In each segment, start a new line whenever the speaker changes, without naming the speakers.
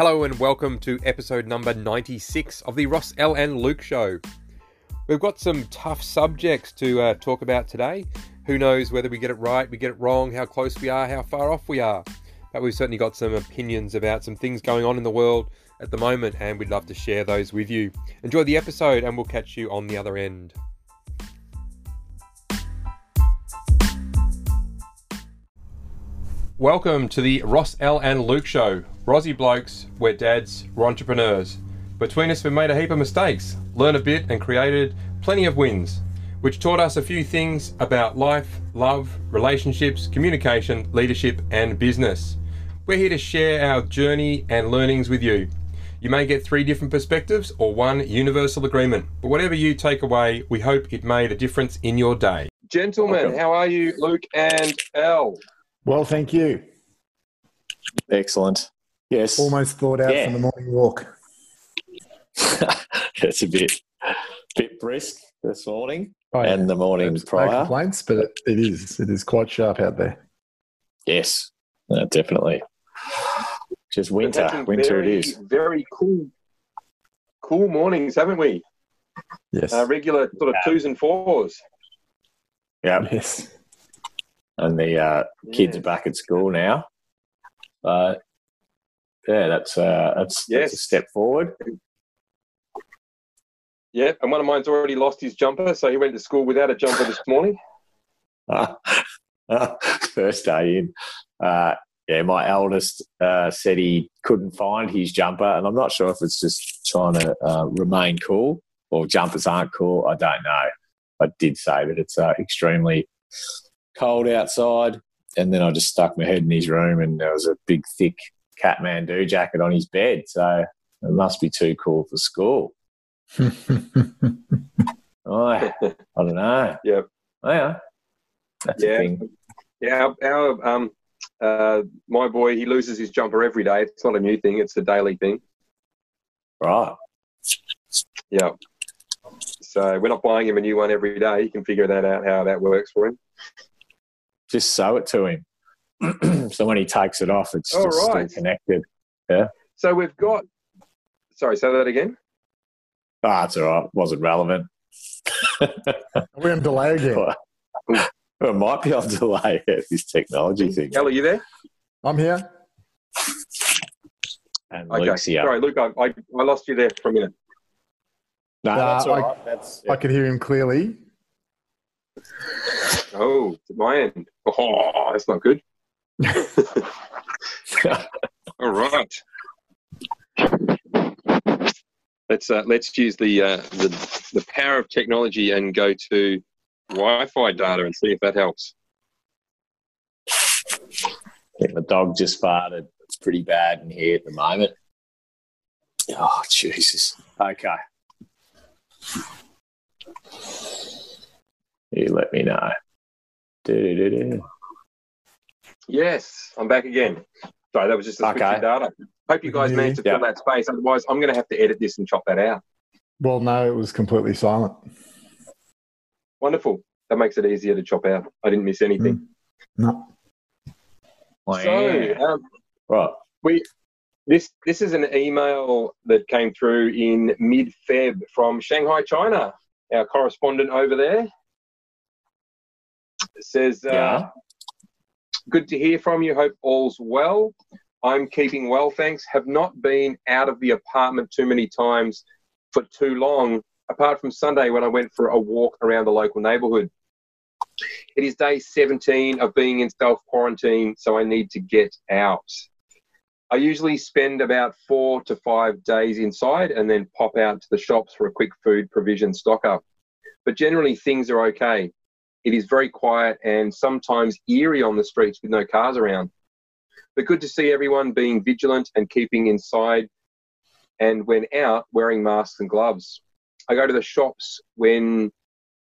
Hello and welcome to episode number 96 of the Ross Al and Luke Show. We've got some tough subjects to uh, talk about today. Who knows whether we get it right, we get it wrong, how close we are, how far off we are. But we've certainly got some opinions about some things going on in the world at the moment, and we'd love to share those with you. Enjoy the episode, and we'll catch you on the other end. Welcome to the Ross Al and Luke Show. Rosy blokes, we're dads, we're entrepreneurs. Between us, we've made a heap of mistakes, learned a bit, and created plenty of wins, which taught us a few things about life, love, relationships, communication, leadership, and business. We're here to share our journey and learnings with you. You may get three different perspectives or one universal agreement, but whatever you take away, we hope it made a difference in your day. Gentlemen, how are you, Luke and Al?
Well, thank you.
Excellent. Yes.
Almost thought out
Yeah.
from the morning walk.
it's a bit bit brisk this morning
Oh, yeah.
and the morning
No
prior.
complaints, but it, it is. It is quite sharp out there.
Yes, no, definitely. Just winter. Winter
very,
it is.
Very cool, cool mornings, haven't we?
Yes.
Uh, regular sort of twos and fours.
Yeah.
yes.
And the uh, kids
Yeah.
are back at school now. Uh, yeah, that's uh, that's, that's a step forward.
Yeah, and one of mine's already lost his jumper, so he went to school without a jumper this morning.
First day in. Uh, yeah, my eldest uh, said he couldn't find his jumper, and I'm not sure if it's just trying to uh, remain cool or jumpers aren't cool. I don't know. I did say that it's uh, extremely cold outside, and then I just stuck my head in his room, and there was a big, thick Kathmandu jacket on his bed. So it must be too cool for school. Oh, I don't know.
Yep.
Oh, yeah. That's
Yeah. Yeah, our, our um, uh, my boy, he loses his jumper every day. It's not a new thing; it's a daily thing.
Right.
Yeah. So we're not buying him a new one every day. He can figure that out how that works for him.
Just sew it to him. so when he takes it off, it's
All
just still
right.
connected.
So we've got. Sorry, say that again.
Ah, it's all right. Wasn't relevant.
We're on delay again.
Well, it might be on delay this technology thing.
Al, are you there?
I'm here.
And
Okay.
Luke's here.
Sorry, Luke, I, I, I lost you there for a minute.
No, that's
Uh,
all
I-
right. That's,
I can hear him clearly.
Oh, to my end. Oh, that's not good. All right. Let's uh, let's use the, uh, the the power of technology and go to Wi-Fi data and see if that helps.
The dog just farted. It's pretty bad in here at the moment. Oh, Jesus. Okay. You let me know. Do-do-do-do.
Yes, I'm back again. Sorry, that was just a switch
Okay.
in data. Hope you guys managed to fill
Yeah.
that space. Otherwise, I'm going to have to edit this and chop that out.
Well, no, it was completely silent.
Wonderful. That makes it easier to chop out. I didn't miss anything.
No.
So, um,
right.
We This this is an email that came through in mid Feb from Shanghai, China. Our correspondent over there It says, uh,
Yeah.
"Good to hear from you. Hope all's well. I'm keeping well, thanks. Have not been out of the apartment too many times for too long, apart from Sunday when I went for a walk around the local neighbourhood. It is day 17 of being in self quarantine, so I need to get out." I usually spend about four to five days inside and then pop out to the shops for a quick food provision stock up. But generally, things are okay. It is very quiet and sometimes eerie on the streets with no cars around. But good to see everyone being vigilant and keeping inside and when out, wearing masks and gloves. I go to the shops when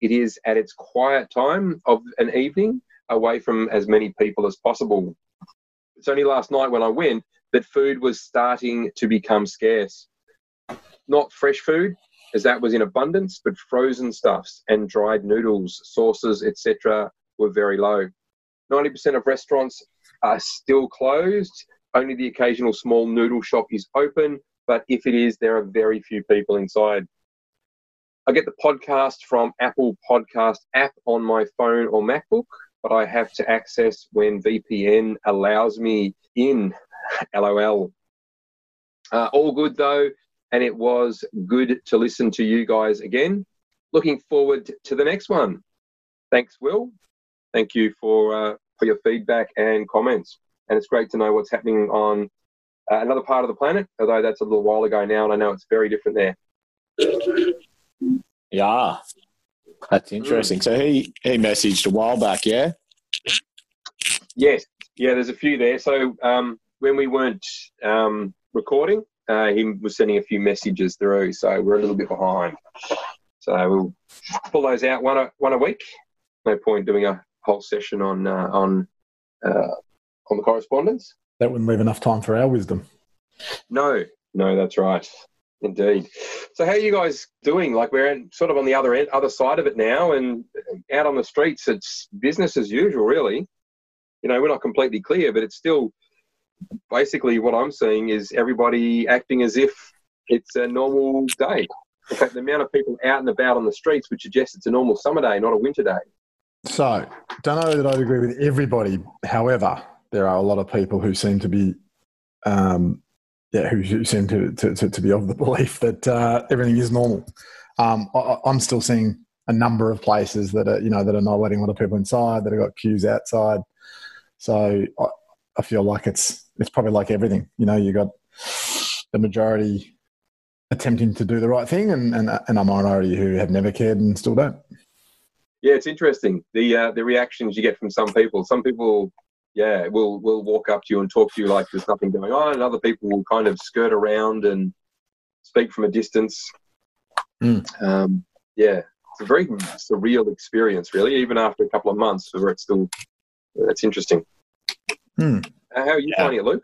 it is at its quiet time of an evening, away from as many people as possible. It's only last night when I went that food was starting to become scarce. Not fresh food, as that was in abundance, but frozen stuffs and dried noodles, sauces, etc., were very low. 90% of restaurants are still closed, Only the occasional small noodle shop is open, but if it is, there are very few people inside. I get the podcast from Apple Podcast app on my phone or MacBook, but I have to access when VPN allows me in. LOL. Uh, all good though, and it was good to listen to you guys again. Looking forward to the next one. Thanks, Will. Thank you for uh, for your feedback and comments. And it's great to know what's happening on uh, another part of the planet, although that's a little while ago now, and I know it's very different there.
Yeah, that's interesting. So he he messaged a while back, yeah.
Yes, yeah. There's a few there. So um, when we weren't um, recording, uh, he was sending a few messages through, so we're a little bit behind. So we'll pull those out one a, one a week. No point doing a whole session on uh, on uh, on the correspondence.
That wouldn't leave enough time for our wisdom.
No, no, that's right. Indeed. So, how are you guys doing? Like, we're sort of on the other end, other side of it now, and out on the streets, it's business as usual, really. You know, we're not completely clear, but it's still basically what I'm seeing is everybody acting as if it's a normal day. In fact, the amount of people out and about on the streets would suggest it's a normal summer day, not a winter day.
So, don't know that I'd agree with everybody. However, there are a lot of people who seem to be, um, yeah, who, who seem to, to, to, to, be of the belief that uh, everything is normal. Um, I, I'm still seeing a number of places that are, you know, that are not letting a lot of people inside, that have got queues outside. So I, I feel like it's it's probably like everything. You know, you got the majority attempting to do the right thing, and and, and a minority who have never cared and still don't.
Yeah, it's interesting the uh, the reactions you get from some people. Some people, yeah, will will walk up to you and talk to you like there's nothing going on, and other people will kind of skirt around and speak from a distance.
Mm.
Um, yeah, it's a very surreal experience, really. Even after a couple of months, where it's still, it's interesting.
Hmm.
Uh, how are you yeah. finding it, Luke?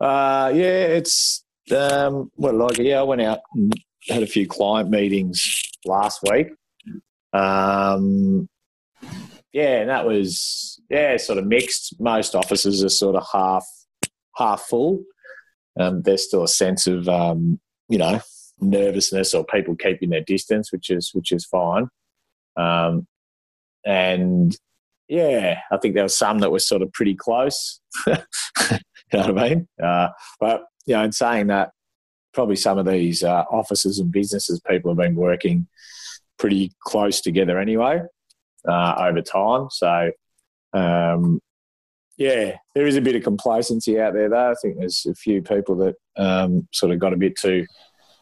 Uh, yeah, it's um, well, like yeah, I went out and had a few client meetings last week. Um, yeah, and that was yeah, sort of mixed. Most offices are sort of half half full. Um, there's still a sense of um, you know nervousness or people keeping their distance, which is which is fine. Um, and yeah, I think there were some that were sort of pretty close. you know what I mean? Uh, but you know, in saying that, probably some of these uh, offices and businesses, people have been working pretty close together anyway uh, over time. So, um, yeah, there is a bit of complacency out there, though. I think there's a few people that um, sort of got a bit too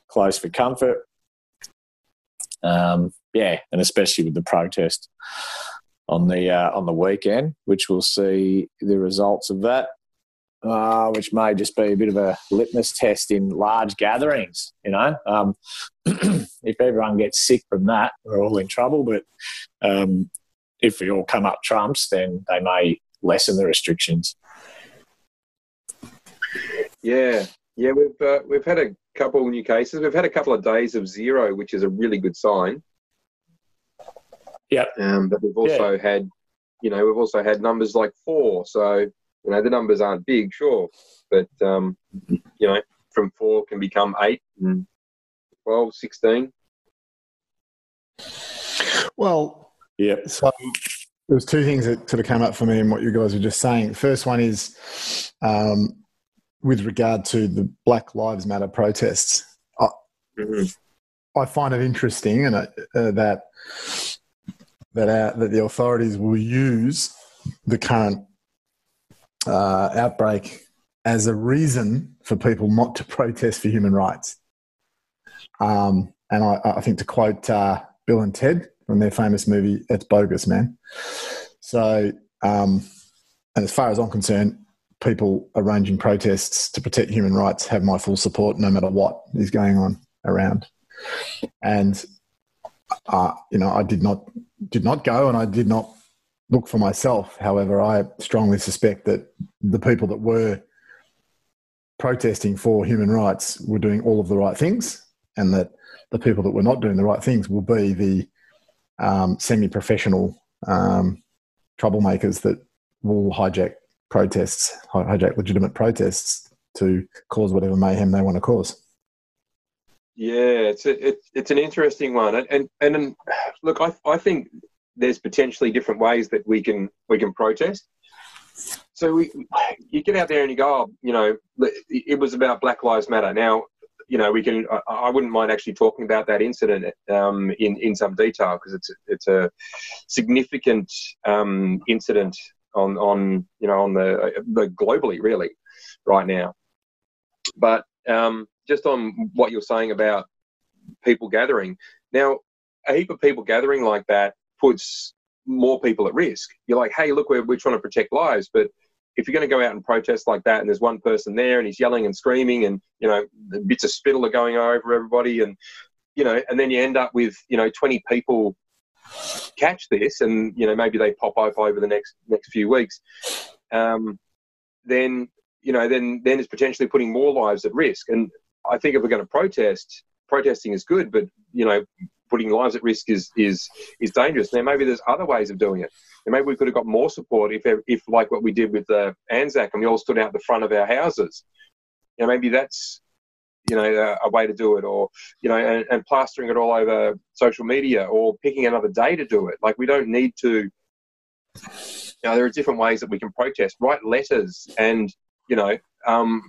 close for comfort. Um, yeah, and especially with the protest on the uh, on the weekend, which we'll see the results of that, uh, which may just be a bit of a litmus test in large gatherings. You know, um, if everyone gets sick from that, we're all in trouble. But um, if we all come up trumps, then they may lessen the restrictions.
Yeah, yeah, we've uh, we've had a couple new cases. We've had a couple of days of zero, which is a really good sign.
Yeah.
Um, but we've also yeah. had, you know, we've also had numbers like four. So, you know, the numbers aren't big, sure. But, um, you know, from four can become eight and 12, 16.
Well,
yeah.
So there's two things that sort of came up for me in what you guys were just saying. The first one is um, with regard to the Black Lives Matter protests. I, mm-hmm. I find it interesting and uh, that that our, that the authorities will use the current uh, outbreak as a reason for people not to protest for human rights. Um, and I, I, think to quote uh, Bill and Ted from their famous movie, "It's bogus, man." So, um, and as far as I'm concerned, people arranging protests to protect human rights have my full support, no matter what is going on around. And uh, you know, I did not did not go, and I did not look for myself. However, I strongly suspect that the people that were protesting for human rights were doing all of the right things, and that the people that were not doing the right things will be the um, semi-professional um, troublemakers that will hijack protests, hijack legitimate protests to cause whatever mayhem they want to cause.
Yeah, it's a, it, it's an interesting one, and and, and look, I I think there's potentially different ways that we can we can protest. So we, you get out there and you go, oh, you know, it was about Black Lives Matter. Now, you know, we can. I, I wouldn't mind actually talking about that incident um, in in some detail because it's it's a significant um, incident on on you know on the, the globally really right now. But um, just on what you're saying about people gathering now, a heap of people gathering like that puts more people at risk. You're like, hey, look, we're, we're trying to protect lives, but if you're going to go out and protest like that and there's one person there and he's yelling and screaming and, you know, bits of spittle are going over everybody and, you know, and then you end up with, you know, 20 people catch this and, you know, maybe they pop up over the next, next few weeks, um, then, you know, then, then it's potentially putting more lives at risk. And I think if we're going to protest, protesting is good, but, you know, putting lives at risk is is is dangerous. Now maybe there's other ways of doing it. And maybe we could have got more support if if like what we did with the uh, Anzac and we all stood out the front of our houses. You know, maybe that's you know a, a way to do it, or you know, and, and, plastering it all over social media, or picking another day to do it. Like we don't need to. You know, there are different ways that we can protest. Write letters and you know, um,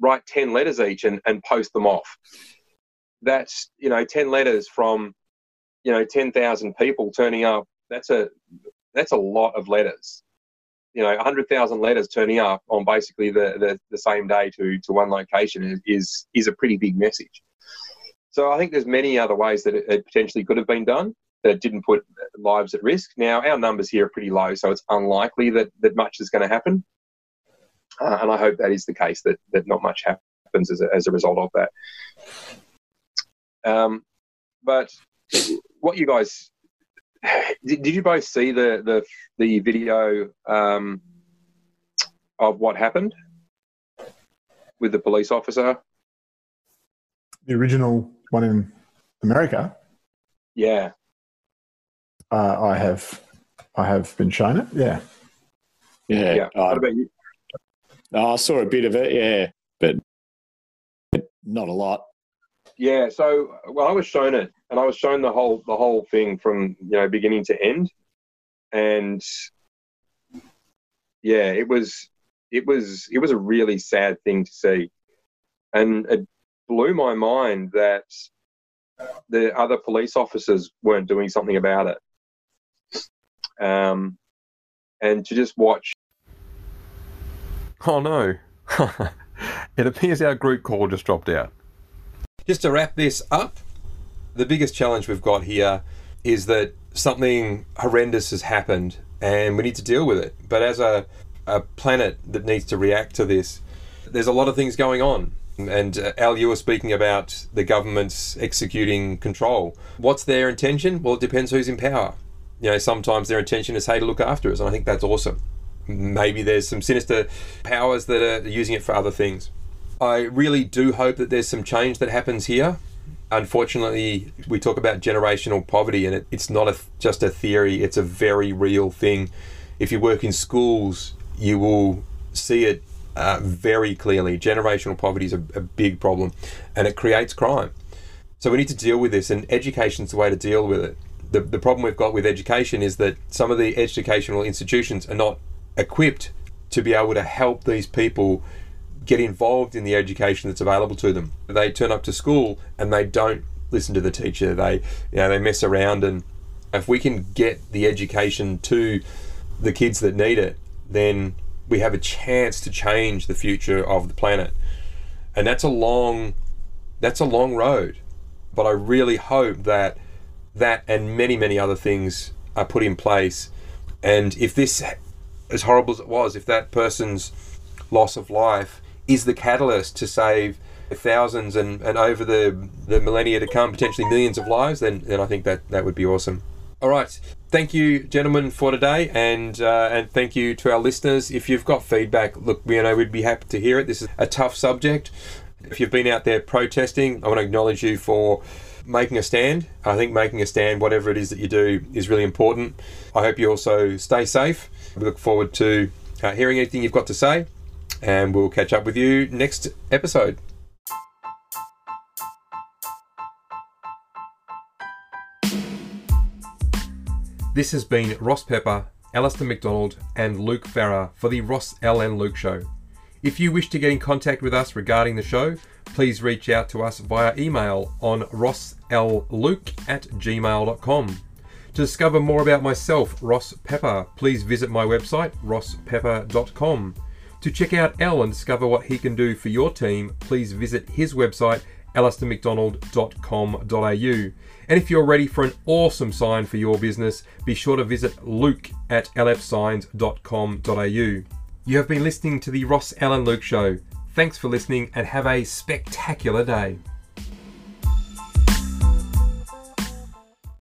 write ten letters each and, and post them off. That's you know, ten letters from you know, 10,000 people turning up, that's a, that's a lot of letters. You know, 100,000 letters turning up on basically the, the, the, same day to, to one location is, is is a pretty big message. So I think there's many other ways that it potentially could have been done that didn't put lives at risk. Now, our numbers here are pretty low, so it's unlikely that, that much is going to happen. Uh, and I hope that is the case, that, that not much happens as a, as a result of that. Um, but what you guys did, did you both see the the the video um, of what happened with the police officer?
The original one in America.
Yeah.
Uh, I have, I have been shown it. Yeah.
Yeah. yeah. Uh, what about you? I saw a bit of it. Yeah, but not a lot.
Yeah. So, well, I was shown it and I was shown the whole the whole thing from you know beginning to end, and yeah, it was it was it was a really sad thing to see, and it blew my mind that the other police officers weren't doing something about it. Um, and to just watch.
Oh no! it appears our group call just dropped out. Just to wrap this up, the biggest challenge we've got here is that something horrendous has happened and we need to deal with it. But as a, a planet that needs to react to this, there's a lot of things going on. And uh, Al, you were speaking about the government's executing control. What's their intention? Well, it depends who's in power. You know, sometimes their intention is, hey, to look after us. And I think that's awesome. Maybe there's some sinister powers that are using it for other things. I really do hope that there's some change that happens here unfortunately, we talk about generational poverty, and it, it's not a, just a theory, it's a very real thing. If you work in schools, you will see it uh, very clearly. Generational poverty is a, a big problem, and it creates crime. So we need to deal with this, and education is the way to deal with it. The, the problem we've got with education is that some of the educational institutions are not equipped to be able to help these people get involved in the education that's available to them. They turn up to school and they don't listen to the teacher. They, you know, they mess around. And if we can get the education to the kids that need it, then we have a chance to change the future of the planet. And that's a long, that's a long road. But I really hope that that and many, many other things are put in place. And if this, as horrible as it was, if that person's loss of life is the catalyst to save thousands and, and over the, the millennia to come, potentially millions of lives, then, then I think that, that would be awesome. All right. Thank you, gentlemen, for today, and uh, and thank you to our listeners. If you've got feedback, look, you know we'd be happy to hear it. This is a tough subject. If you've been out there protesting, I want to acknowledge you for making a stand. I think making a stand, whatever it is that you do, is really important. I hope you also stay safe. We look forward to
uh, hearing anything you've got to say, and we'll catch up with you next episode. This has been Ross Pepper, Alistair McDonald, and Luke Farrer for the Ross Al and Luke Show. If you wish to get in contact with us regarding the show, please reach out to us via email on rossluke at gmail.com. To discover more about myself, Ross Pepper, please visit my website, rosspepper.com. To check out Al and discover what he can do for your team, please visit his website, alistairmcdonald.com.au. And if you're ready for an awesome sign for your business, be sure to visit luke at lfsigns.com.au. You have been listening to the Ross Allen Luke Show. Thanks for listening and have a spectacular day.